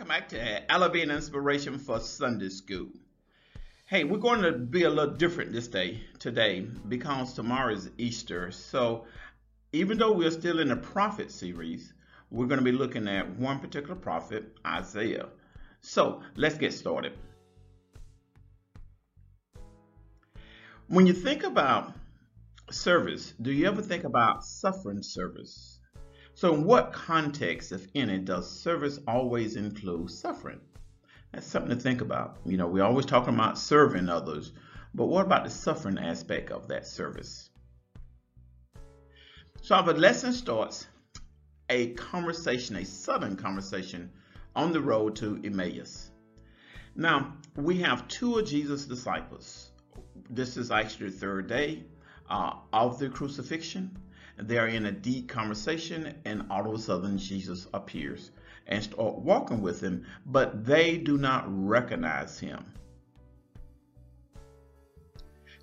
Welcome back to Elevate Inspiration for Sunday School. Hey, we're going to be a little different this day, today, because tomorrow is Easter. So, even though we're still in the prophet series, we're going to be looking at one particular prophet, Isaiah. So, let's get started. When you think about service, do you ever think about suffering service? So, in what context, if any, does service always include suffering? That's something to think about. You know, we're always talking about serving others, but what about the suffering aspect of that service? So, our lesson starts a conversation, a sudden conversation on the road to Emmaus. Now, we have two of Jesus' disciples. This is actually the third day uh, of the crucifixion. They're in a deep conversation, and all of a sudden, Jesus appears and start walking with him, but they do not recognize him.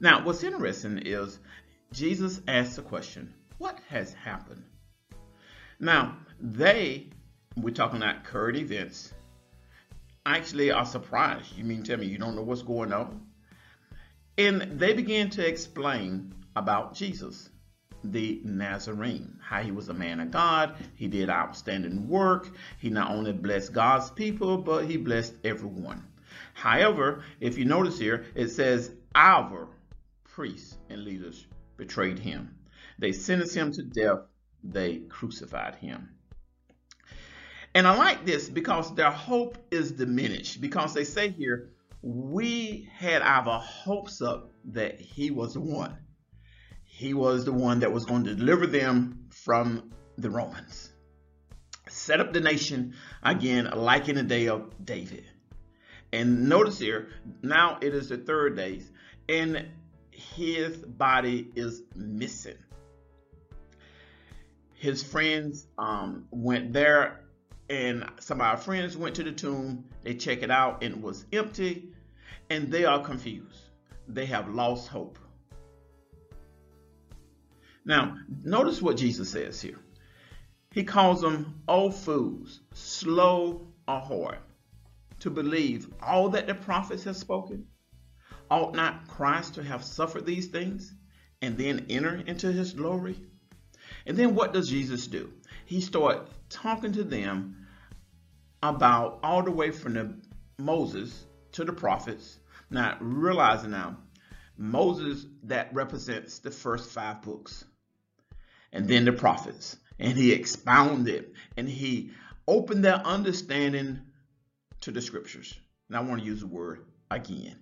Now, what's interesting is Jesus asks the question, What has happened? Now, they, we're talking about current events, actually are surprised. You mean tell me you don't know what's going on? And they begin to explain about Jesus the Nazarene, how he was a man of God. He did outstanding work. He not only blessed God's people, but he blessed everyone. However, if you notice here, it says our priests and leaders betrayed him. They sentenced him to death. They crucified him. And I like this because their hope is diminished because they say here, we had our hopes up that he was the one he was the one that was going to deliver them from the Romans. Set up the nation again, like in the day of David. And notice here, now it is the third day, and his body is missing. His friends um, went there, and some of our friends went to the tomb. They check it out, and it was empty, and they are confused. They have lost hope. Now, notice what Jesus says here. He calls them old fools, slow or hard to believe all that the prophets have spoken. Ought not Christ to have suffered these things and then enter into his glory? And then what does Jesus do? He starts talking to them about all the way from the Moses to the prophets. Now realizing now, Moses that represents the first five books and then the prophets. And he expounded and he opened their understanding to the scriptures. And I want to use the word again.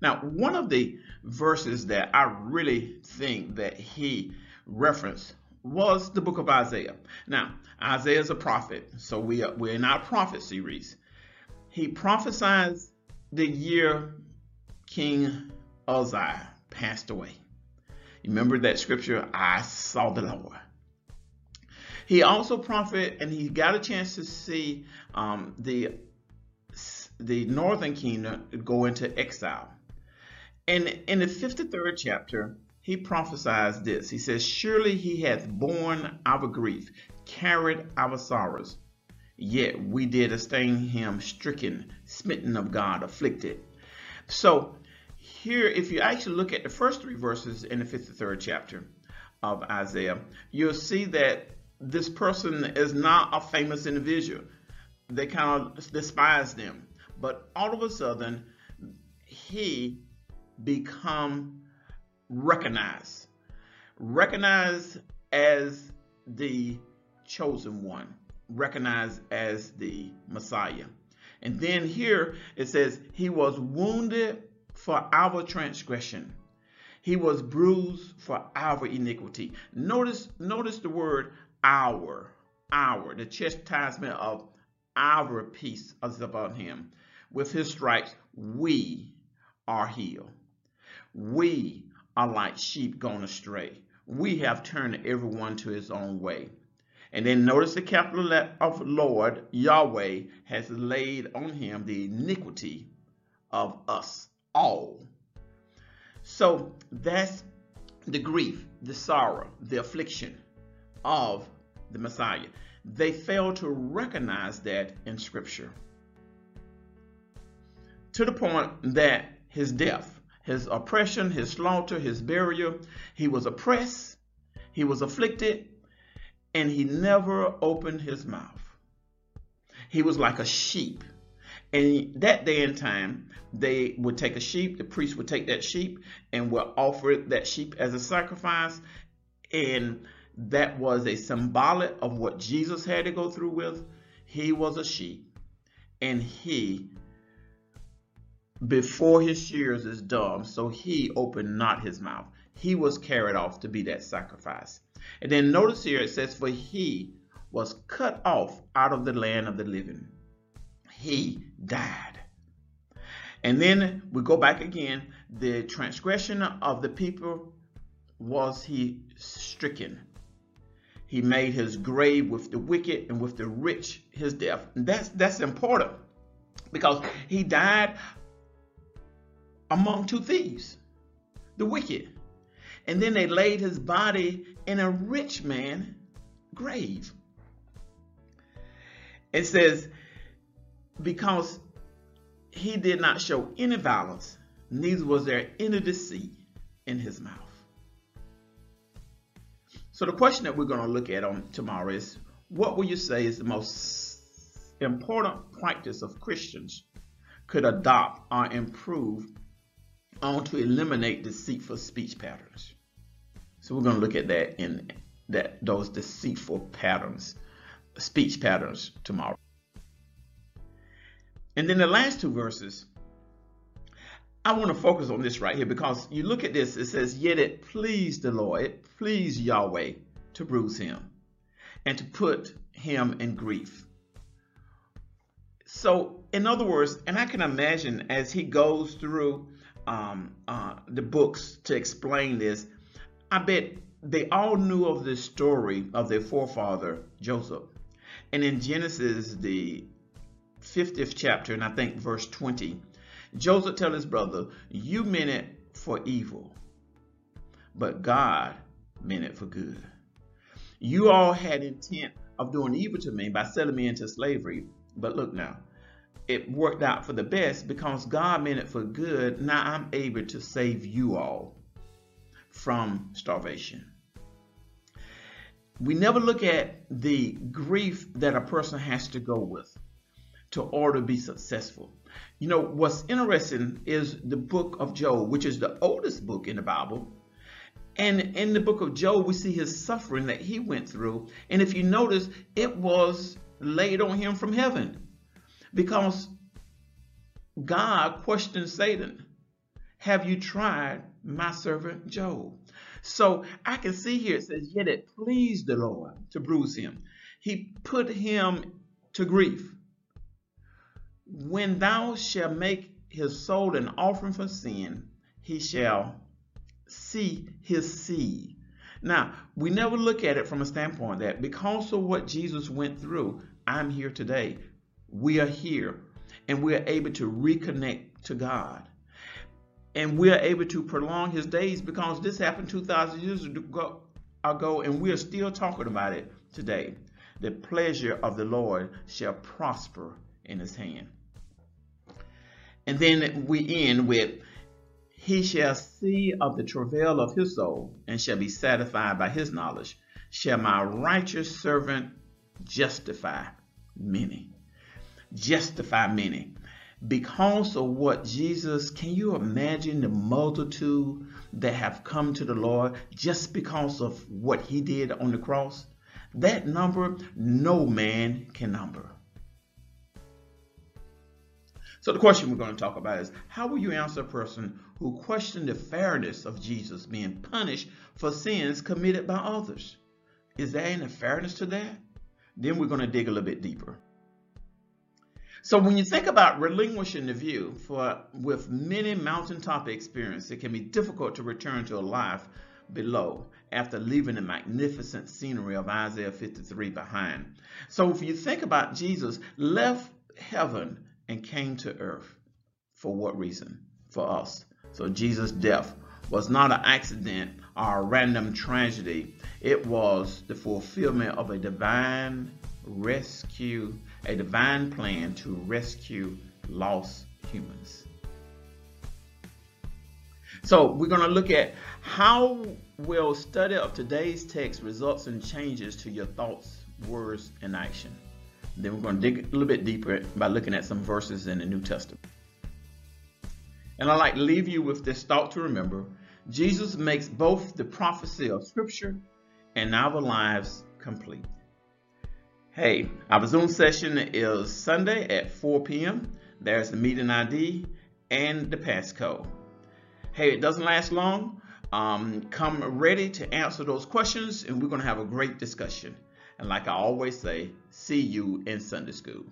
Now, one of the verses that I really think that he referenced was the book of Isaiah. Now, Isaiah is a prophet, so we are, we're in our prophet series. He prophesies the year King Uzziah passed away. Remember that scripture, I saw the Lord. He also profited and he got a chance to see um, the, the northern kingdom go into exile. And in the 53rd chapter, he prophesies this. He says, Surely he hath borne our grief, carried our sorrows. Yet we did esteem him stricken, smitten of God, afflicted. So here, if you actually look at the first three verses in the 53rd chapter of Isaiah, you'll see that this person is not a famous individual. They kind of despise them. But all of a sudden, he become recognized. Recognized as the chosen one. Recognized as the Messiah. And then here it says, he was wounded for our transgression. He was bruised for our iniquity. Notice, notice the word our, our, the chastisement of our peace is upon him. With his stripes, we are healed. We are like sheep gone astray. We have turned everyone to his own way. And then notice the capital of Lord, Yahweh, has laid on him the iniquity of us all. So that's the grief, the sorrow, the affliction of the Messiah. They fail to recognize that in Scripture. To the point that his death, his oppression, his slaughter, his burial, he was oppressed, he was afflicted, and he never opened his mouth. He was like a sheep. And that day and time, they would take a sheep, the priest would take that sheep and would offer that sheep as a sacrifice. And that was a symbolic of what Jesus had to go through with. He was a sheep, and he, before his shears is dumb, so he opened not his mouth. He was carried off to be that sacrifice. And then notice here it says, For he was cut off out of the land of the living. He died. And then we go back again. The transgression of the people was he stricken he made his grave with the wicked and with the rich his death. That's that's important because he died among two thieves, the wicked. And then they laid his body in a rich man grave. It says, because he did not show any violence, neither was there any deceit in his mouth. So the question that we're going to look at on tomorrow is, what will you say is the most important practice of Christians could adopt or improve on to eliminate deceitful speech patterns? So we're going to look at that in that those deceitful patterns, speech patterns tomorrow. And then the last two verses I want to focus on this right here because you look at this, it says, Yet it pleased the Lord, it pleased Yahweh to bruise him and to put him in grief. So, in other words, and I can imagine as he goes through um, uh, the books to explain this, I bet they all knew of the story of their forefather, Joseph. And in Genesis, the 50th chapter, and I think verse 20, Joseph tell his brother, you meant it for evil, but God meant it for good. You all had intent of doing evil to me by selling me into slavery. But look now, it worked out for the best because God meant it for good. Now I'm able to save you all from starvation. We never look at the grief that a person has to go with to order to be successful. You know, what's interesting is the book of Job, which is the oldest book in the Bible. And in the book of Job, we see his suffering that he went through. And if you notice, it was laid on him from heaven because God questioned Satan, Have you tried my servant Job? So I can see here it says, Yet it pleased the Lord to bruise him. He put him to grief. When thou shalt make his soul an offering for sin, he shall see his seed. Now, we never look at it from a standpoint that because of what Jesus went through, I'm here today. We are here and we are able to reconnect to God. And we are able to prolong his days because this happened 2,000 years ago, and we are still talking about it today. The pleasure of the Lord shall prosper in his hand. And then we end with, He shall see of the travail of his soul and shall be satisfied by his knowledge. Shall my righteous servant justify many? Justify many. Because of what Jesus, can you imagine the multitude that have come to the Lord just because of what he did on the cross? That number, no man can number. So the question we're going to talk about is how will you answer a person who questioned the fairness of Jesus being punished for sins committed by others? Is there any fairness to that? Then we're going to dig a little bit deeper. So when you think about relinquishing the view for with many mountaintop experience, it can be difficult to return to a life below after leaving the magnificent scenery of Isaiah 53 behind. So if you think about Jesus left heaven and came to earth. For what reason? For us. So Jesus' death was not an accident or a random tragedy. It was the fulfillment of a divine rescue, a divine plan to rescue lost humans. So we're going to look at how will study of today's text results in changes to your thoughts, words, and action. Then we're going to dig a little bit deeper by looking at some verses in the New Testament. And I'd like to leave you with this thought to remember. Jesus makes both the prophecy of Scripture and our lives complete. Hey, our Zoom session is Sunday at 4 p.m. There's the meeting ID and the passcode. Hey, it doesn't last long. Um, come ready to answer those questions, and we're going to have a great discussion. And like I always say, see you in Sunday school.